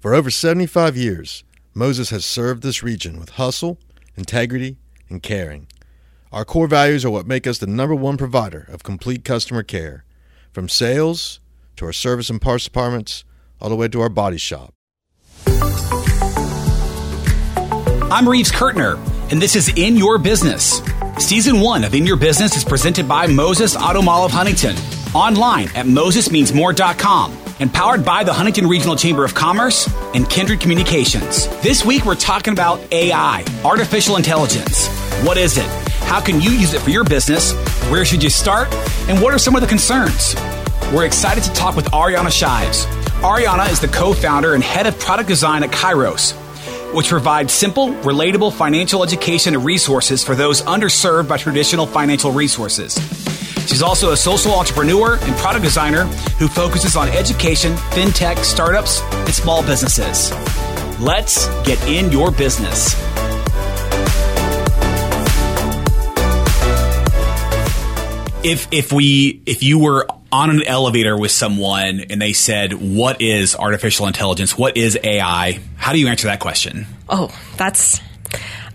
For over 75 years, Moses has served this region with hustle, integrity, and caring. Our core values are what make us the number one provider of complete customer care, from sales to our service and parts departments, all the way to our body shop. I'm Reeves Kurtner, and this is In Your Business. Season one of In Your Business is presented by Moses Auto Mall of Huntington, online at mosesmeansmore.com and powered by the Huntington Regional Chamber of Commerce and Kindred Communications. This week we're talking about AI, artificial intelligence. What is it? How can you use it for your business? Where should you start? And what are some of the concerns? We're excited to talk with Ariana Shives. Ariana is the co founder and head of product design at Kairos, which provides simple, relatable financial education and resources for those underserved by traditional financial resources. She's also a social entrepreneur and product designer who focuses on education, fintech, startups, and small businesses. Let's get in your business. If if we if you were on an elevator with someone and they said, "What is artificial intelligence? What is AI?" How do you answer that question? Oh, that's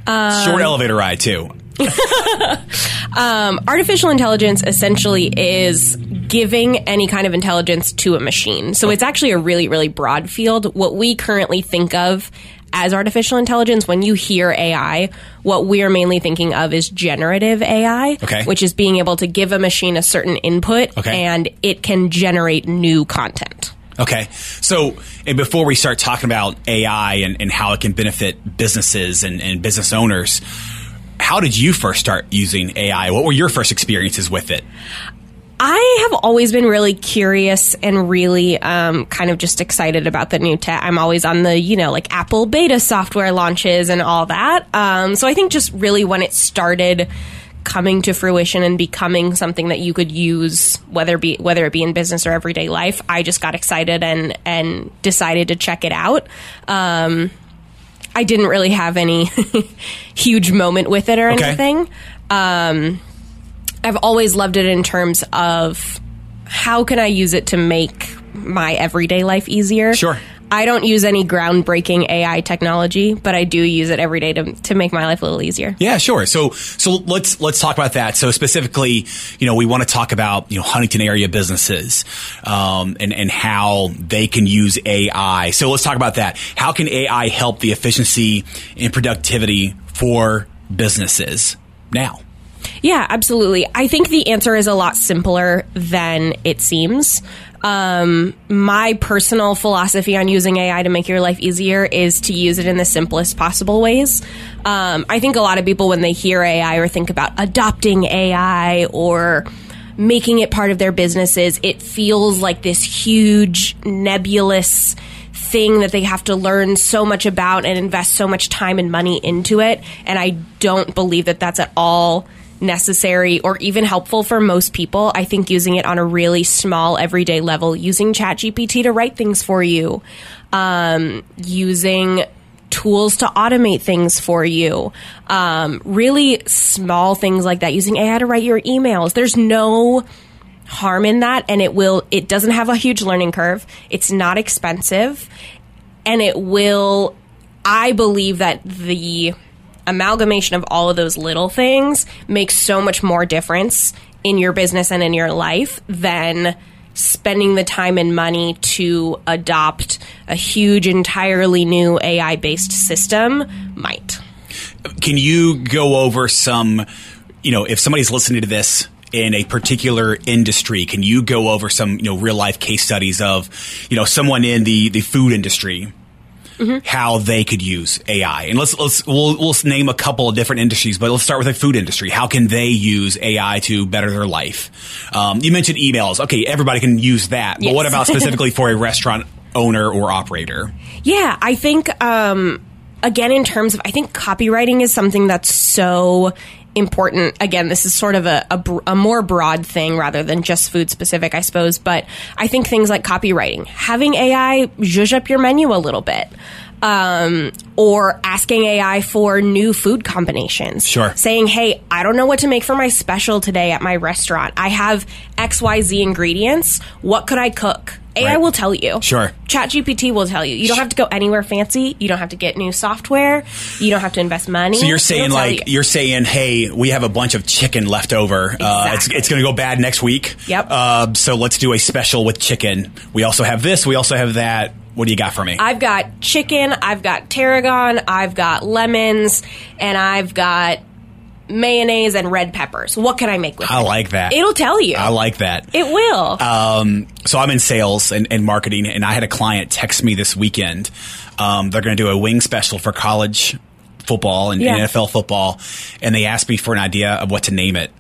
Short um, elevator ride too. um, artificial intelligence essentially is giving any kind of intelligence to a machine. So it's actually a really, really broad field. What we currently think of as artificial intelligence, when you hear AI, what we're mainly thinking of is generative AI, Okay. which is being able to give a machine a certain input Okay. and it can generate new content. Okay. So, and before we start talking about AI and, and how it can benefit businesses and, and business owners, how did you first start using AI? What were your first experiences with it? I have always been really curious and really um, kind of just excited about the new tech. I'm always on the, you know, like Apple beta software launches and all that. Um, so I think just really when it started coming to fruition and becoming something that you could use, whether be whether it be in business or everyday life, I just got excited and and decided to check it out. Um, I didn't really have any huge moment with it or Okay. anything. Um, I've always loved it in terms of how can I use it to make my everyday life easier. Sure. I don't use any groundbreaking AI technology, but I do use it every day to, to make my life a little easier. Yeah, sure. So, so let's let's talk about that. So specifically, you know, we want to talk about you know Huntington area businesses um, and and how they can use AI. So let's talk about that. How can AI help the efficiency and productivity for businesses now? Yeah, absolutely. I think the answer is a lot simpler than it seems. Um, my personal philosophy on using AI to make your life easier is to use it in the simplest possible ways. Um, I think a lot of people, when they hear AI or think about adopting AI or making it part of their businesses, it feels like this huge, nebulous thing that they have to learn so much about and invest so much time and money into it. And I don't believe that that's at all necessary or even helpful for most people. I think using it on a really small everyday level, using ChatGPT to write things for you, um, using tools to automate things for you, um, really small things like that, using AI to write your emails. There's no harm in that and it will it doesn't have a huge learning curve it's not expensive and it will i believe that the amalgamation of all of those little things makes so much more difference in your business and in your life than spending the time and money to adopt a huge entirely new ai based system might. Can you go over some, you know, if somebody's listening to this in a particular industry, can you go over some, you know, real life case studies of, you know, someone in the, the food industry, how they could use AI? And let's, let's, we'll, we'll name a couple of different industries, but let's start with the food industry. How can they use AI to better their life? Um, you mentioned emails. Okay. Everybody can use that. But Yes. what about specifically for a restaurant owner or operator? Yeah, I think um, again in terms of I think copywriting is something that's so important. Again, this is sort of a, a, a more broad thing rather than just food specific, I suppose. But I think things like copywriting, having AI zhuzh up your menu a little bit. Um, or asking AI for new food combinations. Sure. Saying, hey, I don't know what to make for my special today at my restaurant. I have XYZ ingredients. What could I cook? AI Right. will tell you. Sure. ChatGPT will tell you. You don't have to go anywhere fancy. You don't have to get new software. You don't have to invest money. So you're saying like you. are saying, hey, we have a bunch of chicken left over. Uh, it's it's going to go bad next week. Yep. Uh, so let's do a special with chicken. We also have this. We also have that. What do you got for me? I've got chicken, I've got tarragon, I've got lemons, and I've got mayonnaise and red peppers. What can I make with I it? like that. It'll tell you. I like that. it will. Um, so I'm in sales and, and marketing, and I had a client text me this weekend. Um, they're going to do a wing special for college football and, and NFL football, and they asked me for an idea of what to name it.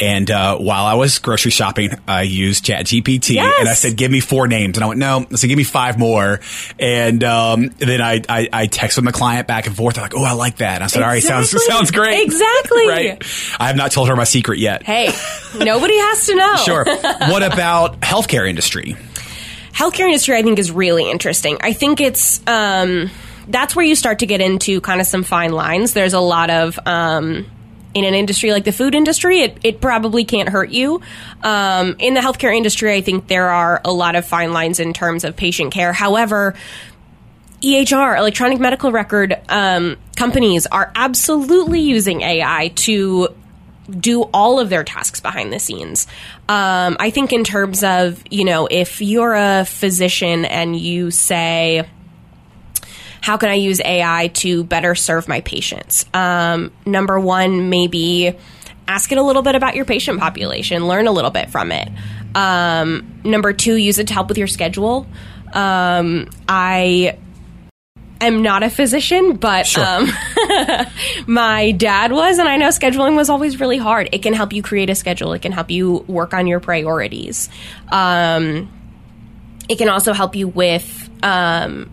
And uh, while I was grocery shopping, I used ChatGPT, Yes. and I said, "Give me four names." And I went, "No." I said, "Give me five more." And um, then I, I I texted the client back and forth. They're like, "Oh, I like that." And I said, "All right, sounds sounds great." Exactly. right. I have not told her my secret yet. hey, nobody has to know. Sure. what about healthcare industry? healthcare industry i think is really interesting i think it's um, that's where you start to get into kind of some fine lines there's a lot of um, in an industry like the food industry it, it probably can't hurt you um, in the healthcare industry i think there are a lot of fine lines in terms of patient care however EHR, electronic medical record um, companies are absolutely using AI to do all of their tasks behind the scenes. Um, I think in terms of, you know, if you're a physician and you say, how can I use AI to better serve my patients? Um, number one, maybe ask it a little bit about your patient population, learn a little bit from it. Um, number two, use it to help with your schedule. Um, I am not a physician, but Sure. um, my dad was, and I know scheduling was always really hard. It can help you create a schedule. It can help you work on your priorities. Um, it can also help you with um,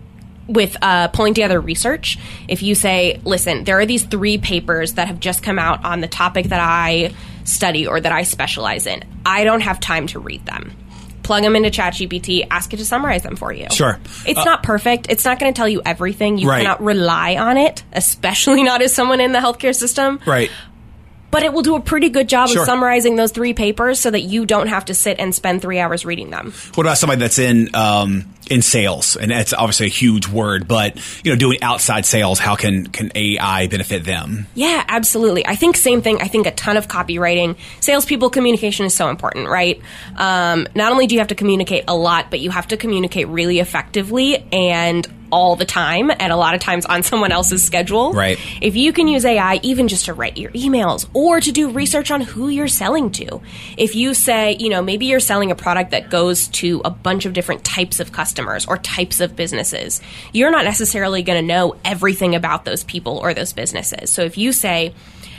with uh, pulling together research. If you say, "Listen, there are these three papers that have just come out on the topic that I study or that I specialize in. I don't have time to read them." Plug them into ChatGPT. Ask it to summarize them for you. Sure. It's Uh, not perfect. It's not going to tell you everything. You Right. cannot rely on it, especially not as someone in the healthcare system Right. but it will do a pretty good job Sure. of summarizing those three papers so that you don't have to sit and spend three hours reading them. What about somebody that's in um, in sales? And that's obviously a huge word, but you know, doing outside sales, how can can AI benefit them? Yeah, absolutely. I think same thing. I think a ton of copywriting. Salespeople communication is so important, right? Um, not only do you have to communicate a lot, but you have to communicate really effectively and all the time, and a lot of times on someone else's schedule. Right. If you can use AI even just to write your emails or to do research on who you're selling to, if you say, you know, maybe you're selling a product that goes to a bunch of different types of customers or types of businesses, you're not necessarily going to know everything about those people or those businesses. So if you say,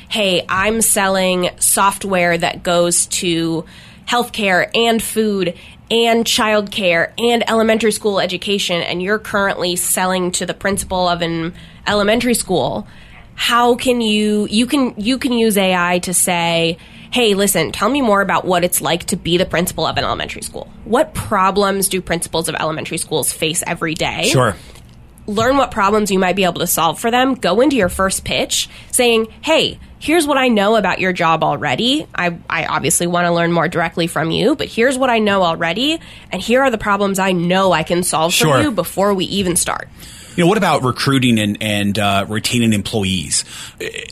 hey, I'm selling software that goes to healthcare and food and childcare and elementary school education, and you're currently selling to the principal of an elementary school, how can you you can you can use AI to say, hey, listen, tell me more about what it's like to be the principal of an elementary school. What problems do principals of elementary schools face every day? Sure. learn what problems you might be able to solve for them, go into your first pitch saying, hey, here's what I know about your job already. I, I obviously want to learn more directly from you, but here's what I know already, and here are the problems I know I can solve Sure. for you before we even start. You know, what about recruiting and, and uh, retaining employees?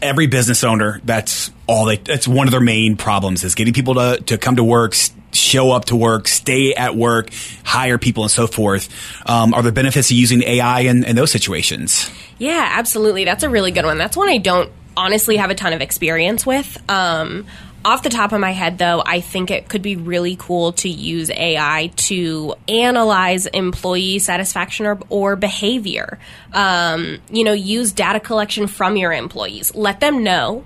Every business owner, that's all they, that's one of their main problems is getting people to, to come to work, show up to work, stay at work, hire people and so forth. Um, are there benefits of using AI in, in those situations? Yeah, absolutely. That's a really good one. That's one I don't honestly have a ton of experience with. Um, off the top of my head, though, I think it could be really cool to use AI to analyze employee satisfaction or, or behavior. Um, you know, use data collection from your employees. Let them know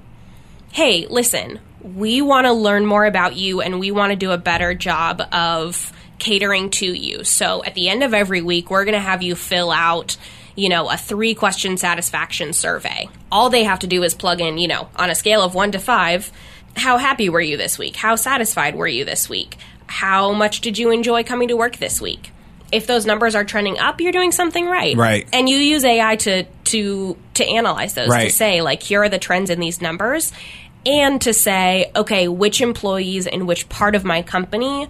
hey, listen, we want to learn more about you and we want to do a better job of catering to you. So at the end of every week, we're going to have you fill out, you know, a three question satisfaction survey. All they have to do is plug in, you know, on a scale of one to five, how happy were you this week? How satisfied were you this week? How much did you enjoy coming to work this week? if those numbers are trending up, you're doing something right. Right. And you use AI to to to analyze those Right. to say like here are the trends in these numbers and to say okay, which employees in which part of my company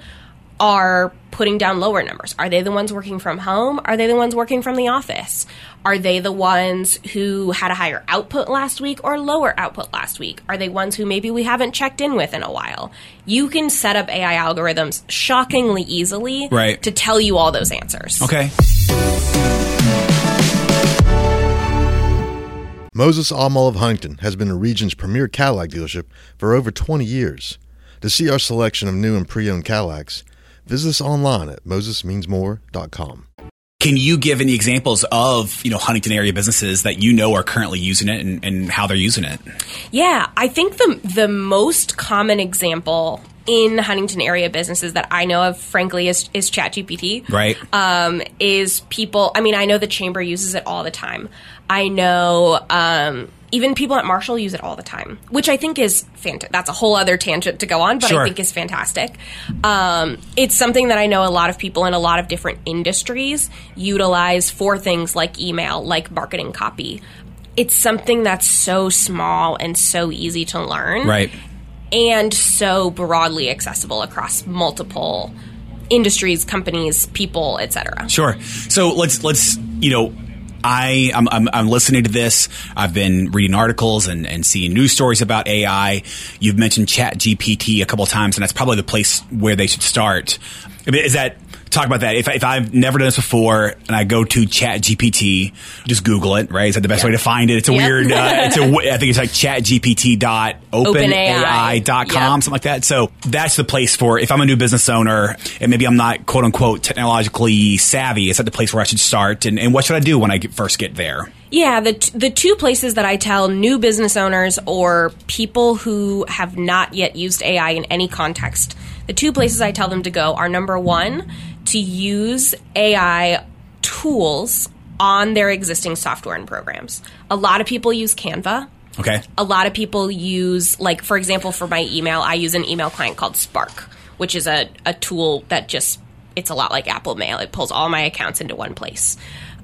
are putting down lower numbers? Are they the ones working from home? Are they the ones working from the office? Are they the ones who had a higher output last week or lower output last week? Are they ones who maybe we haven't checked in with in a while? You can set up AI algorithms shockingly easily Right. to tell you all those answers. Okay. Moses Auto Mall of Huntington has been the region's premier Cadillac dealership for over 20 years. To see our selection of new and pre-owned Cadillacs, visit us online at mosesmeansmore.com. Can you give any examples of you know Huntington area businesses that you know are currently using it and, and how they're using it? Yeah, I think the the most common example in the Huntington area businesses that I know of, frankly, is is ChatGPT. Right. Um, is people? I mean, I know the chamber uses it all the time. I know um, even people at Marshall use it all the time, which I think is fantastic. That's a whole other tangent to go on, but Sure. I think is fantastic. Um, it's something that I know a lot of people in a lot of different industries utilize for things like email, like marketing copy. It's something that's so small and so easy to learn Right. And so broadly accessible across multiple industries, companies, people, etc. Sure. So let's let's you know. I, I'm, I'm, I'm listening to this. I've been reading articles and, and seeing news stories about AI. You've mentioned Chat GPT a couple times, and that's probably the place where they should start. I mean, is that talk about that? If, if I've never done this before and I go to Chat GPT, just Google it, right? Is that the best way to find it? It's a Yep. weird. Uh, it's a. I think it's like ChatGPT.openai.com, OpenAI. something like that. So that's the place for if I'm a new business owner and maybe I'm not quote unquote technologically savvy. Is that the place where I should start? And, and what should I do when I get, first get there? Yeah, the t- the two places that I tell new business owners or people who have not yet used AI in any context, the two places I tell them to go are number one, to use AI tools on their existing software and programs. A lot of people use Canva. Okay. a lot of people use like for example for my email i use an email client called spark which is a, a tool that just it's a lot like apple mail it pulls all my accounts into one place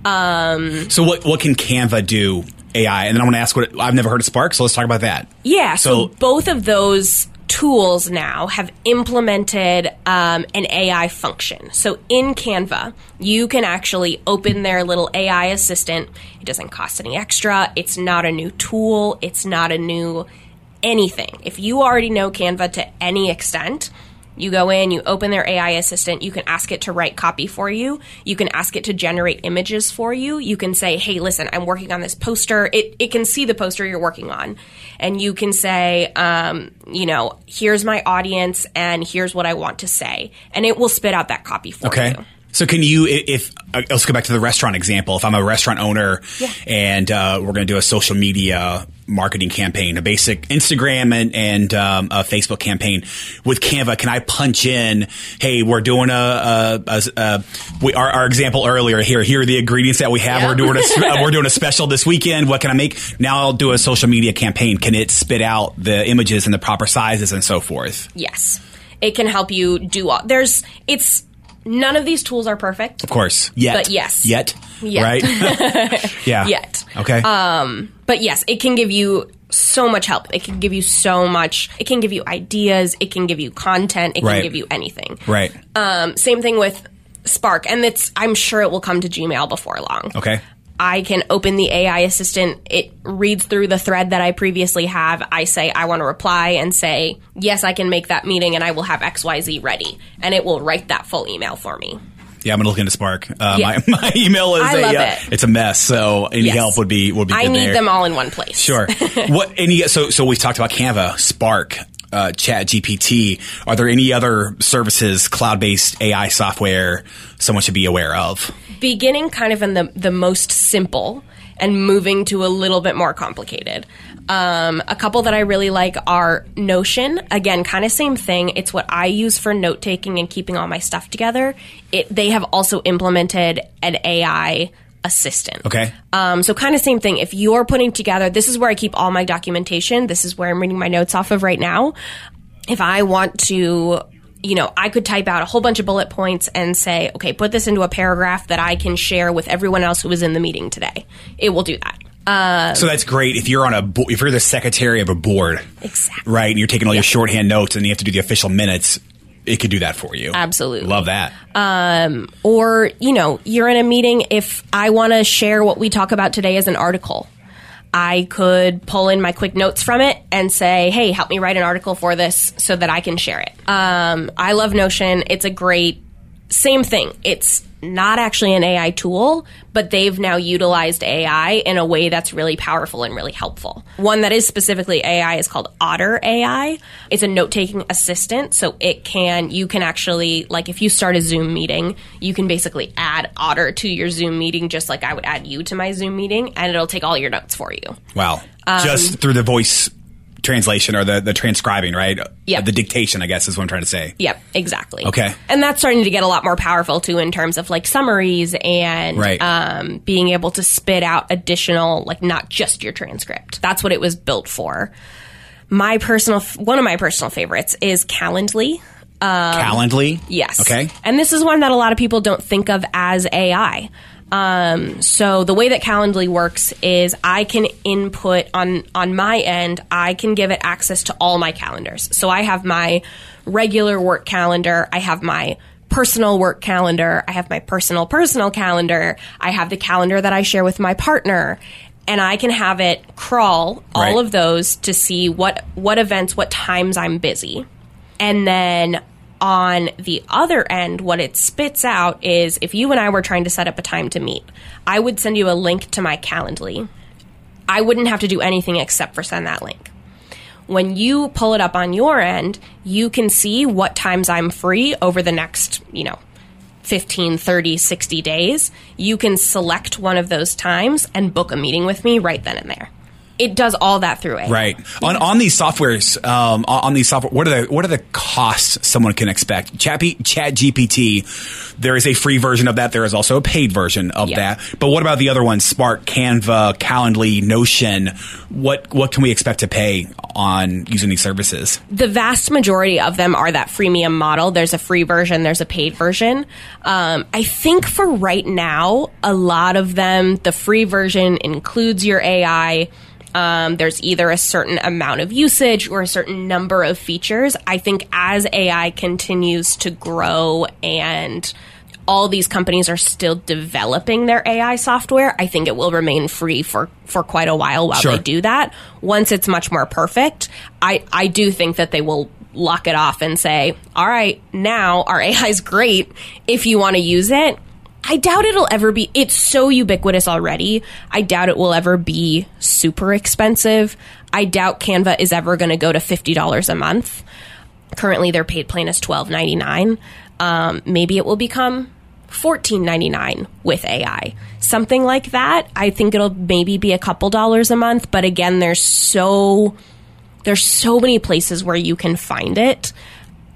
um, So what what can Canva do AI? And then I want to ask what I've never heard of Spark. So let's talk about that. yeah so, So- both of those tools now have implemented um, an ai function. So in canva you can actually open their little ai assistant. It doesn't cost any extra. It's not a new tool. It's not a new anything. If you already know Canva to any extent, you go in, you open their AI assistant, you can ask it to write copy for you, you can ask it to generate images for you, you can say, hey, listen, I'm working on this poster. It, it can see the poster you're working on. And you can say, um, you know, here's my audience and here's what I want to say. And it will spit out that copy for you. Okay. you. So can you, if uh, let's go back to the restaurant example. If I'm a restaurant owner Yeah. and uh, we're going to do a social media marketing campaign, a basic Instagram and and um, a Facebook campaign with Canva, can I punch in? Hey, we're doing a, a, a, a we, our, our example earlier here. Here are the ingredients that we have. Yep. We're doing a uh, we're doing a special this weekend. What can I make? Now I'll do a social media campaign. Can it spit out the images and the proper sizes and so forth? Yes. It can help you do all. There's, it's, none of these tools are perfect. Of course. Yet. But yes. Yet. Yet. Right. yeah. Yet. Okay. But yes, it can give you so much help. It can give you so much. It can give you ideas. It can give you content. It Right. can give you anything. right. Um, same thing with Spark, and it's. I'm sure it will come to Gmail before long. okay. I can open the AI assistant. It reads through the thread that I previously have. I say I want to reply and say yes, I can make that meeting, and I will have X Y Z ready, and it will write that full email for me. Yeah, I'm gonna look into Spark. Uh, my, my email is a uh, it. it's a mess. So any Yes. help would be would be. I need there. them all in one place. Sure. what any? So so we've talked about Canva, Spark, uh, Chat GPT. Are there any other services, cloud based AI software, someone should be aware of? beginning kind of in the the most simple and moving to a little bit more complicated. Um, a couple that I really like are Notion. Again, kind of same thing. It's what I use for note taking and keeping all my stuff together. It, they have also implemented an AI assistant. Okay. Um, so kind of same thing. If you're putting together, this is where I keep all my documentation. This is where I'm reading my notes off of right now. If I want to you know, I could type out a whole bunch of bullet points and say, okay, put this into a paragraph that I can share with everyone else who was in the meeting today. It will do that. So that's great if you're on a bo- if you're the secretary of a board, Exactly. right? And you're taking all your shorthand notes, and you have to do the official minutes. It could do that for you. Absolutely. love that. or you know you're in a meeting if i want to share what we talk about today as an article i could pull in my quick notes from it and say hey help me write an article for this so that i can share it um, i love notion it's a great same thing it's not actually an ai tool but they've now utilized ai in a way that's really powerful and really helpful. One that is specifically ai is called otter ai it's a note-taking assistant so it can you can actually like if you start a zoom meeting you can basically add otter to your zoom meeting just like i would add you to my zoom meeting and it'll take all your notes for you. Wow. Um, Just through the voice translation or the, the transcribing, right? Yeah. The dictation, I guess, is what I'm trying to say. Yep, exactly. Okay. And that's starting to get a lot more powerful too in terms of like summaries and Right. um, being able to spit out additional, like not just your transcript. That's what it was built for. My personal, one of my personal favorites is Calendly. Calendly? Yes. Okay. And this is one that a lot of people don't think of as AI. Um, so the way that Calendly works is I can input on on my end. I can give it access to all my calendars. So I have my regular work calendar. I have my personal work calendar. I have my personal personal calendar. I have the calendar that I share with my partner. And I can have it crawl all Right. of those to see what what events, what times I'm busy. And then on the other end, what it spits out is if you and I were trying to set up a time to meet, I would send you a link to my Calendly. I wouldn't have to do anything except for send that link. When you pull it up on your end, you can see what times I'm free over the next, you know, 15, 30, 60 days. You can select one of those times and book a meeting with me right then and there. It does all that through it. Right. On on these softwares, um, on on these software, what are the what are the costs someone can expect? Chat, Chat GPT, there is a free version of that. There is also a paid version of Yeah. that. But what about the other ones? Spark, Canva, Calendly, Notion. What what can we expect to pay on using these services? the vast majority of them are that freemium model. There's a free version, there's a paid version. Um, I think for right now, a lot of them, the free version includes your AI. Um, there's either a certain amount of usage or a certain number of features. I think as AI continues to grow and all these companies are still developing their AI software, I think it will remain free for, for quite a while while Sure. they do that. Once it's much more perfect, I, I do think that they will lock it off and say, all right, now our AI is great. If you want to use it, I doubt it'll ever be, it's so ubiquitous already. I doubt it will ever be super expensive. I doubt Canva is ever going to go to $50 a month. Currently, their paid plan is twelve ninety nine. Um, maybe it will become fourteen ninety nine with AI, something like that. I think it'll maybe be a couple dollars a month. But again, there's so there's so many places where you can find it.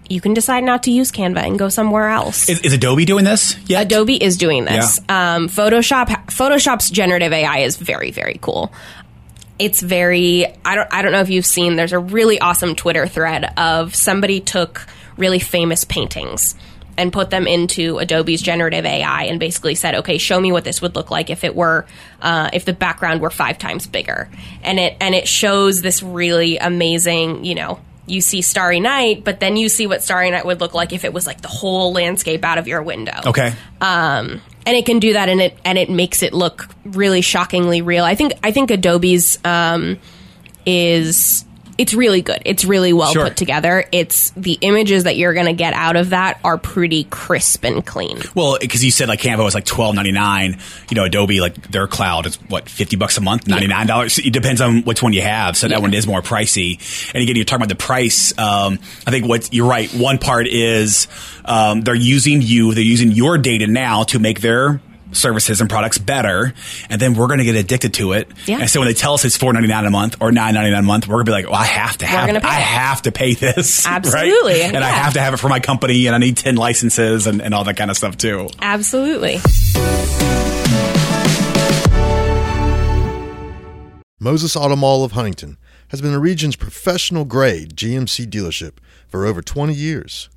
You can decide not to use Canva and go somewhere else. Is, is Adobe doing this? Yeah. Adobe is doing this. Um, Photoshop Photoshop's generative AI is very very cool. It's very I don't I don't know if you've seen there's a really awesome Twitter thread of somebody took really famous paintings and put them into Adobe's generative AI and basically said, okay, show me what this would look like if it were uh, if the background were five times bigger, and it and it shows this really amazing, you know. You see Starry Night, but then you see what Starry Night would look like if it was like the whole landscape out of your window Okay. um, and it can do that and it and it makes it look really shockingly real. I think I think Adobe's um, is it's really good. It's really well Sure. put together. It's the images that you're going to get out of that are pretty crisp and clean. Well, because you said like Canva was like twelve ninety nine. You know, Adobe like their cloud is what fifty bucks a month, ninety nine dollars. It depends on which one you have. So that one is more pricey. And again, you're talking about the price. Um, I think what you're right. One part is um, they're using you. They're using your data now to make their services and products better and then we're going to get addicted to it Yeah. and so when they tell us it's four ninety nine a month or nine ninety nine a month we're going to be like well I have to have gonna pay I have to pay this right? Absolutely, and I have to have it for my company and I need 10 licenses and, and all that kind of stuff too Absolutely. Moses Auto Mall of Huntington has been the region's professional grade GMC dealership for over 20 years.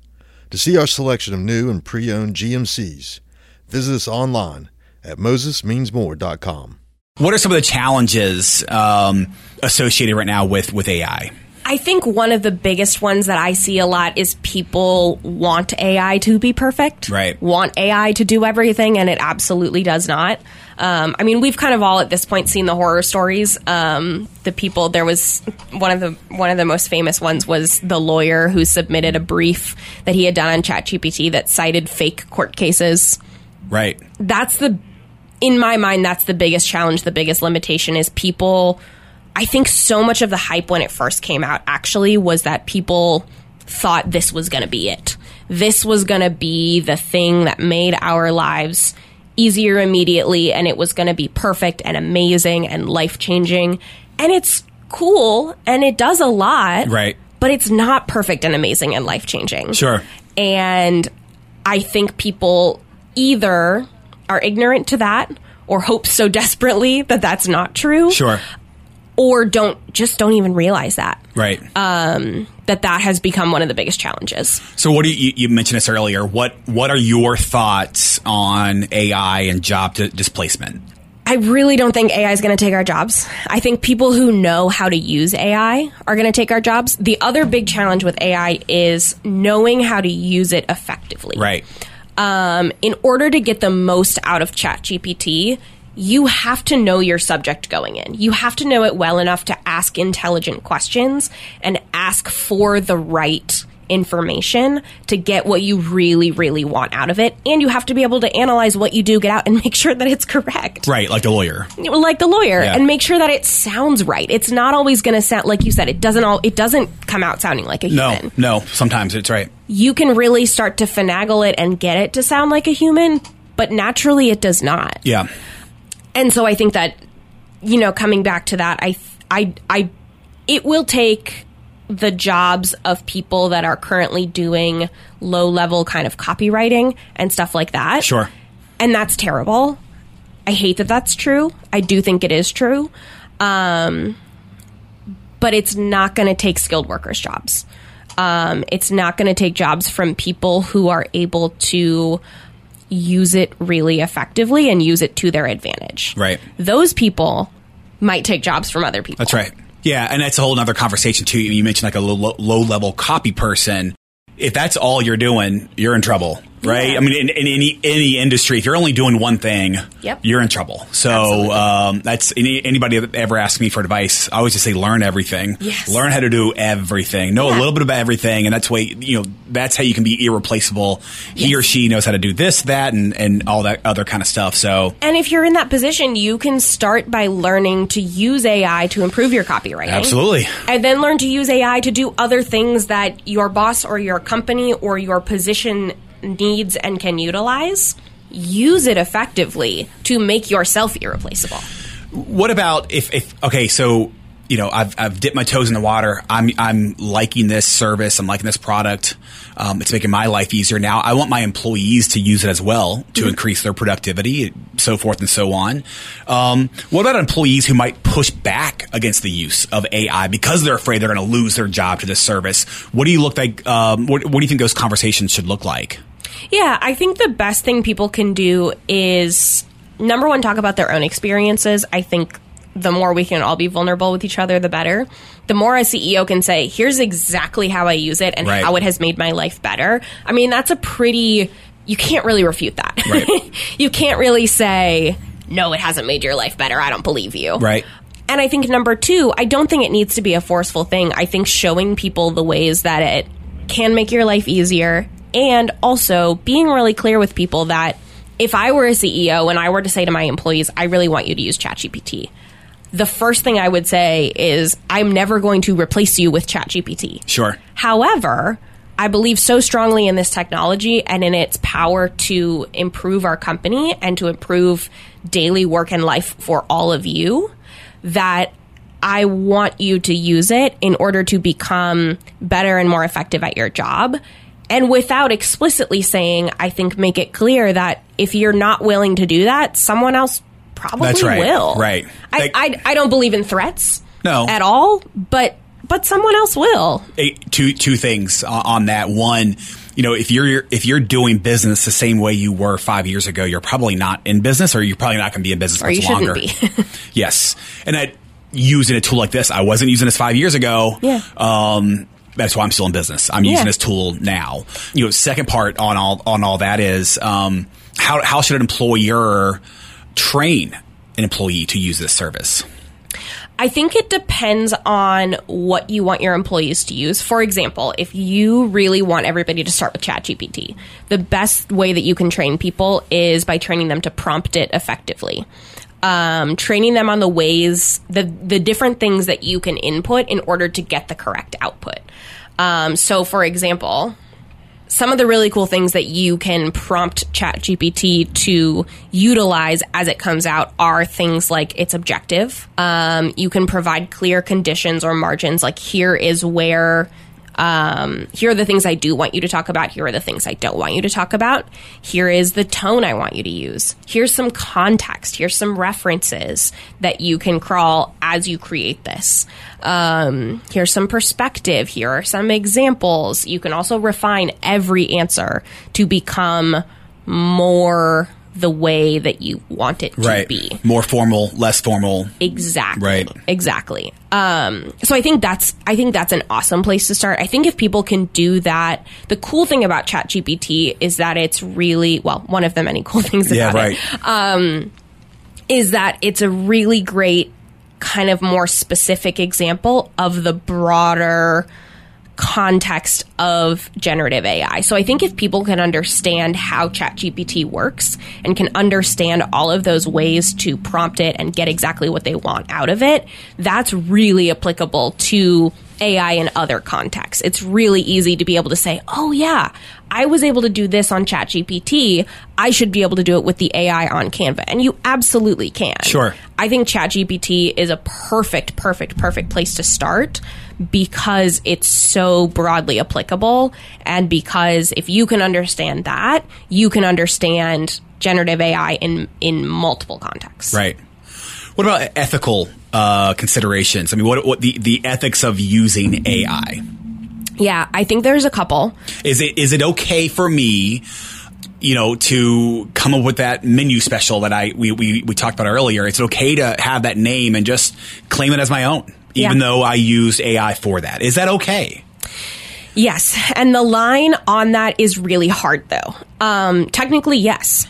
To see our selection of new and pre owned GMCs, visit us online at MosesMeansMore.com. What are some of the challenges um, associated right now with, with AI? I think one of the biggest ones that I see a lot is people want AI to be perfect. Right. Want AI to do everything, and it absolutely does not. Um, I mean, we've kind of all at this point seen the horror stories. Um, the people there was one of the one of the most famous ones was the lawyer who submitted a brief that he had done on ChatGPT that cited fake court cases. Right. That's the in my mind that's the biggest challenge. The biggest limitation is people. I think so much of the hype when it first came out actually was that people thought this was going to be it. This was going to be the thing that made our lives easier immediately and it was going to be perfect and amazing and life changing. And it's cool and it does a lot. Right. But it's not perfect and amazing and life changing. Sure. And I think people either are ignorant to that or hope so desperately that that's not true Sure. or don't just don't even realize that Right. Um, that that has become one of the biggest challenges. so, what do you, you mentioned this earlier? What What are your thoughts on AI and job di- displacement? I really don't think AI is going to take our jobs. I think people who know how to use AI are going to take our jobs. The other big challenge with AI is knowing how to use it effectively. Right. Um, in order to get the most out of ChatGPT, you have to know your subject going in. You have to know it well enough to ask intelligent questions and ask for the right information to get what you really, really want out of it. And you have to be able to analyze what you do get out and make sure that it's correct Right. Like the lawyer. like the lawyer Yeah. and make sure that it sounds right. It's not always going to sound like you said. It doesn't all. It doesn't come out sounding like a human. No. No. Sometimes it's right. You can really start to finagle it and get it to sound like a human, but naturally it does not. Yeah. And so I think that you know, coming back to that, I I I it will take the jobs of people that are currently doing low level kind of copywriting and stuff like that. Sure. and that's terrible. I hate that that's true. I do think it is true. Um, but it's not going to take skilled workers' jobs. Um, it's not going to take jobs from people who are able to use it really effectively and use it to their advantage. Right. Those people might take jobs from other people. That's right. Yeah, and that's a whole other conversation too. You mentioned like a low, low level copy person. If that's all you're doing, you're in trouble, right? Yeah. I mean, in, in any any industry, if you're only doing one thing, Yep. you're in trouble. So um, that's any, anybody that ever asks me for advice. I always just say learn everything. Yes. Learn how to do everything. Know a little bit about everything, and that's way you know that's how you can be irreplaceable. He or she knows how to do this, that, and and all that other kind of stuff. So And if you're in that position, you can start by learning to use AI to improve your copywriting. absolutely. and then learn to use AI to do other things that your boss or your company or your position needs and can utilize. Use it effectively to make yourself irreplaceable. What about if, if okay, so you know, I've, I've dipped my toes in the water. I'm I'm liking this service. I'm liking this product. Um, it's making my life easier. Now I want my employees to use it as well to increase their productivity, so forth and so on. Um, what about employees who might push back against the use of AI because they're afraid they're going to lose their job to this service? What do you look like? Um, what, what do you think those conversations should look like? Yeah, I think the best thing people can do is number one, talk about their own experiences. I think the more we can all be vulnerable with each other, the better. The more a CEO can say, here's exactly how I use it and Right. how it has made my life better. I mean, that's a pretty, you can't really refute that. Right. you can't really say, no, it hasn't made your life better. I don't believe you. Right. And I think number two, I don't think it needs to be a forceful thing. I think showing people the ways that it can make your life easier and also being really clear with people that if I were a CEO and I were to say to my employees, I really want you to use ChatGPT, the first thing I would say is, I'm never going to replace you with ChatGPT. Sure. However, I believe so strongly in this technology and in its power to improve our company and to improve daily work and life for all of you that I want you to use it in order to become better and more effective at your job. And without explicitly saying, I think make it clear that if you're not willing to do that, someone else probably That's right. will. Right. I, Like- I, I don't believe in threats. No. At all, but but someone else will. Two two things on that. One, you know, if you're if you're doing business the same way you were five years ago, you're probably not in business, or you're probably not going to be in business Or much you shouldn't longer. be. yes, and that using a tool like this, I wasn't using this five years ago. Yeah. Um, that's why I'm still in business. I'm using this tool now. You know, second part on all on all that is um, how how should an employer train an employee to use this service? I think it depends on what you want your employees to use. For example, if you really want everybody to start with ChatGPT, the best way that you can train people is by training them to prompt it effectively. Um, training them on the ways, the the different things that you can input in order to get the correct output. Um, so, for example, some of the really cool things that you can prompt ChatGPT to utilize as it comes out are things like it's objective. Um, you can provide clear conditions or margins, like here is where. Um, here are the things I do want you to talk about. Here are the things I don't want you to talk about. Here is the tone I want you to use. Here's some context. Here's some references that you can crawl as you create this. Um, here's some perspective. Here are some examples. You can also refine every answer to become more the way that you want it to Right. be. More formal, less formal. Exactly. Right. Exactly. Um, so I think that's I think that's an awesome place to start. I think if people can do that, the cool thing about ChatGPT is that it's really well, one of the many cool things Yeah, about right. it is that it's a really great kind of more specific example of the broader context of generative AI. So I think if people can understand how ChatGPT works and can understand all of those ways to prompt it and get exactly what they want out of it, that's really applicable to AI in other contexts. It's really easy to be able to say, "Oh yeah, I was able to do this on ChatGPT. I should be able to do it with the AI on Canva." And you absolutely can. Sure. I think ChatGPT is a perfect, perfect, perfect place to start because it's so broadly applicable. And because if you can understand that, you can understand generative AI in, in multiple contexts. Right. What about ethical uh, considerations? I mean, what, what the, the ethics of using AI? Yeah, I think there's a couple. Is it is it okay for me, you know, to come up with that menu special that I we, we, we talked about earlier? It's okay to have that name and just claim it as my own, even Yeah. though I used AI for that. Is that okay? Yes, and the line on that is really hard though. Um, technically, yes.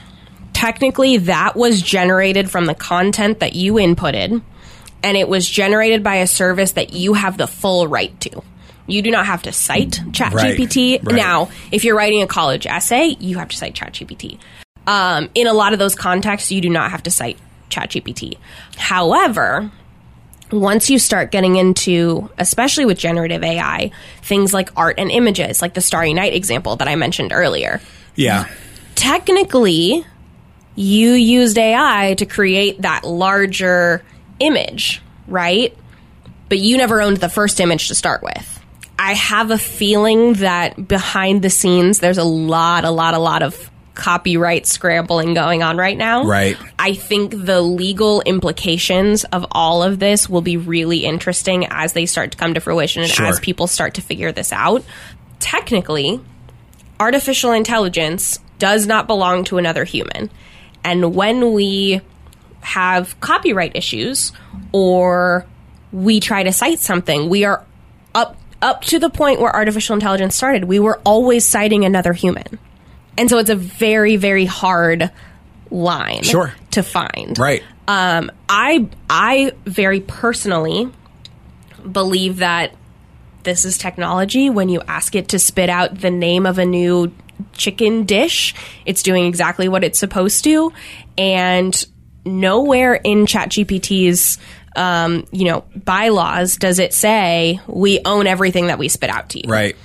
Technically, that was generated from the content that you inputted, and it was generated by a service that you have the full right to. You do not have to cite ChatGPT. Right, right. Now, if you're writing a college essay, you have to cite ChatGPT. Um, in a lot of those contexts, you do not have to cite ChatGPT. However, once you start getting into, especially with generative AI, things like art and images, like the Starry Night example that I mentioned earlier, Yeah. technically, you used AI to create that larger image, right? But you never owned the first image to start with. I have a feeling that behind the scenes, there's a lot, a lot, a lot of copyright scrambling going on right now. Right. I think the legal implications of all of this will be really interesting as they start to come to fruition and Sure. as people start to figure this out. Technically, artificial intelligence does not belong to another human. And when we have copyright issues or we try to cite something, we are up up to the point where artificial intelligence started, we were always citing another human. And so it's a very very hard line Sure. to find. Right. Um, I I very personally believe that this is technology. When you ask it to spit out the name of a new chicken dish, it's doing exactly what it's supposed to. And nowhere in ChatGPT's um, you know bylaws does it say we own everything that we spit out to you. Right.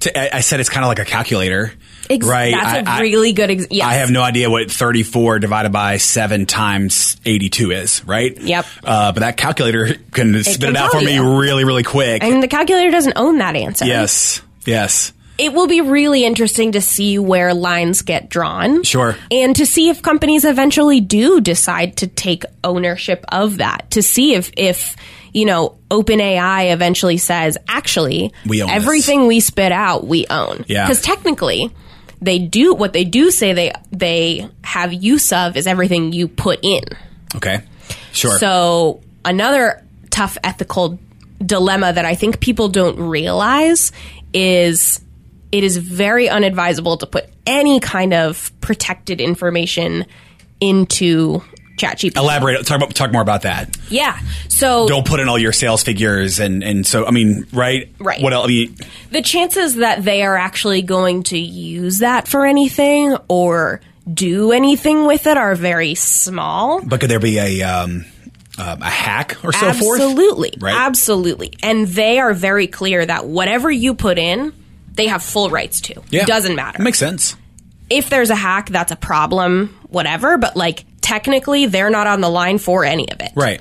To, I, I said it's kind of like a calculator. Ex- right. That's a I- I- really good. Ex- yes. I have no idea what 34 divided by 7 times 82 is, right? Yep. Uh, but that calculator can spit can it out for me really, really quick. And the calculator doesn't own that answer. yes. Yes. It will be really interesting to see where lines get drawn. Sure. And to see if companies eventually do decide to take ownership of that. To see if, if, you know, OpenAI eventually says, actually, We everything we spit out, we own. Yeah. Because technically, they do what they do say they they have use of is everything you put in. Okay. Sure. So another tough ethical dilemma that I think people don't realize is it is very unadvisable to put any kind of protected information into ChatGPT. Elaborate. Talk, about, talk more about that. Yeah. So Don't put in all your sales figures, and and so I mean, right? Right. What else? I mean, the chances that they are actually going to use that for anything or do anything with it are very small. but could there be a um, uh, a hack or so forth? Absolutely. Right. Absolutely. And they are very clear that whatever you put in, they have full rights to. Yeah. It doesn't matter. Makes sense. if there's a hack, that's a problem, whatever, but like technically they're not on the line for any of it. Right.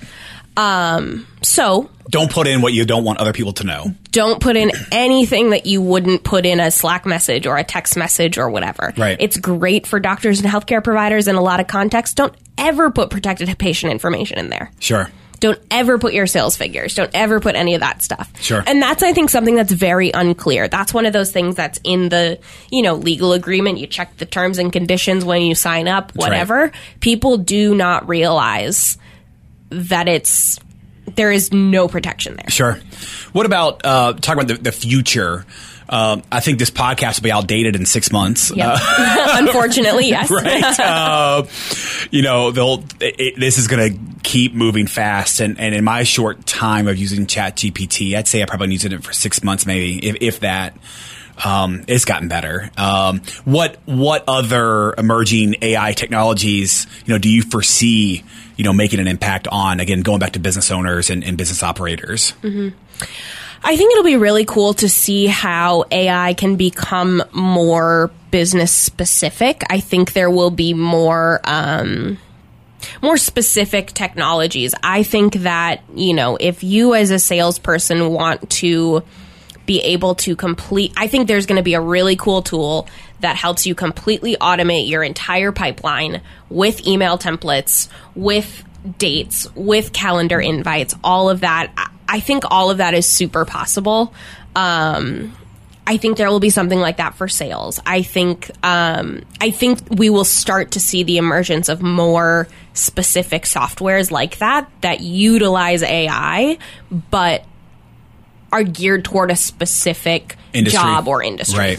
Um, so Don't put in what you don't want other people to know. don't put in anything that you wouldn't put in a Slack message or a text message or whatever. Right. It's great for doctors and healthcare providers in a lot of contexts. Don't ever put protected patient information in there. Sure. Don't ever put your sales figures. Don't ever put any of that stuff. Sure. And that's, I think, something that's very unclear. That's one of those things that's in the, you know, legal agreement. You check the terms and conditions when you sign up, right. whatever. People do not realize that it's, there is no protection there. Sure. What about uh, talk about the, the future? Um, I think this podcast will be outdated in six months. Yep. Unfortunately, yes. right? uh, you know, they'll. It, this is going to keep moving fast, and, and in my short time of using Chat GPT, I'd say I probably used it for six months, maybe, if, if that. Um, it's gotten better. Um, what what other emerging AI technologies, you know, do you foresee, you know, making an impact on? Again, going back to business owners and, and business operators. I think it'll be really cool to see how AI can become more business specific. I think there will be more um, more specific technologies. I think that you know if you as a salesperson want to be able to complete, I think there's going to be a really cool tool that helps you completely automate your entire pipeline with email templates, with dates, with calendar invites, all of that. I- think all of that is super possible. Um, I think there will be something like that for sales. I think um, I think we will start to see the emergence of more specific softwares like that that utilize AI, but are geared toward a specific Industry. job or industry. Right.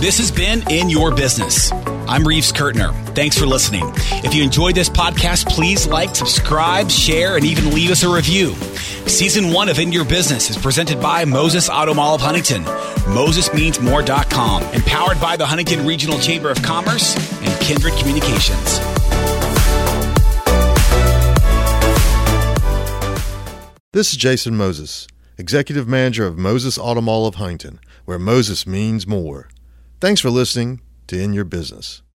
This has been In Your Business. I'm Reeves Kurtner. Thanks for listening. If you enjoyed this podcast, please like, subscribe, share, and even leave us a review. Season one of In Your Business is presented by Moses Auto Mall of Huntington, MosesMeansMore.com, and powered by the Huntington Regional Chamber of Commerce and Kindred Communications. This is Jason Moses, Executive Manager of Moses Auto Mall of Huntington, where Moses means more. Thanks for listening to In Your Business.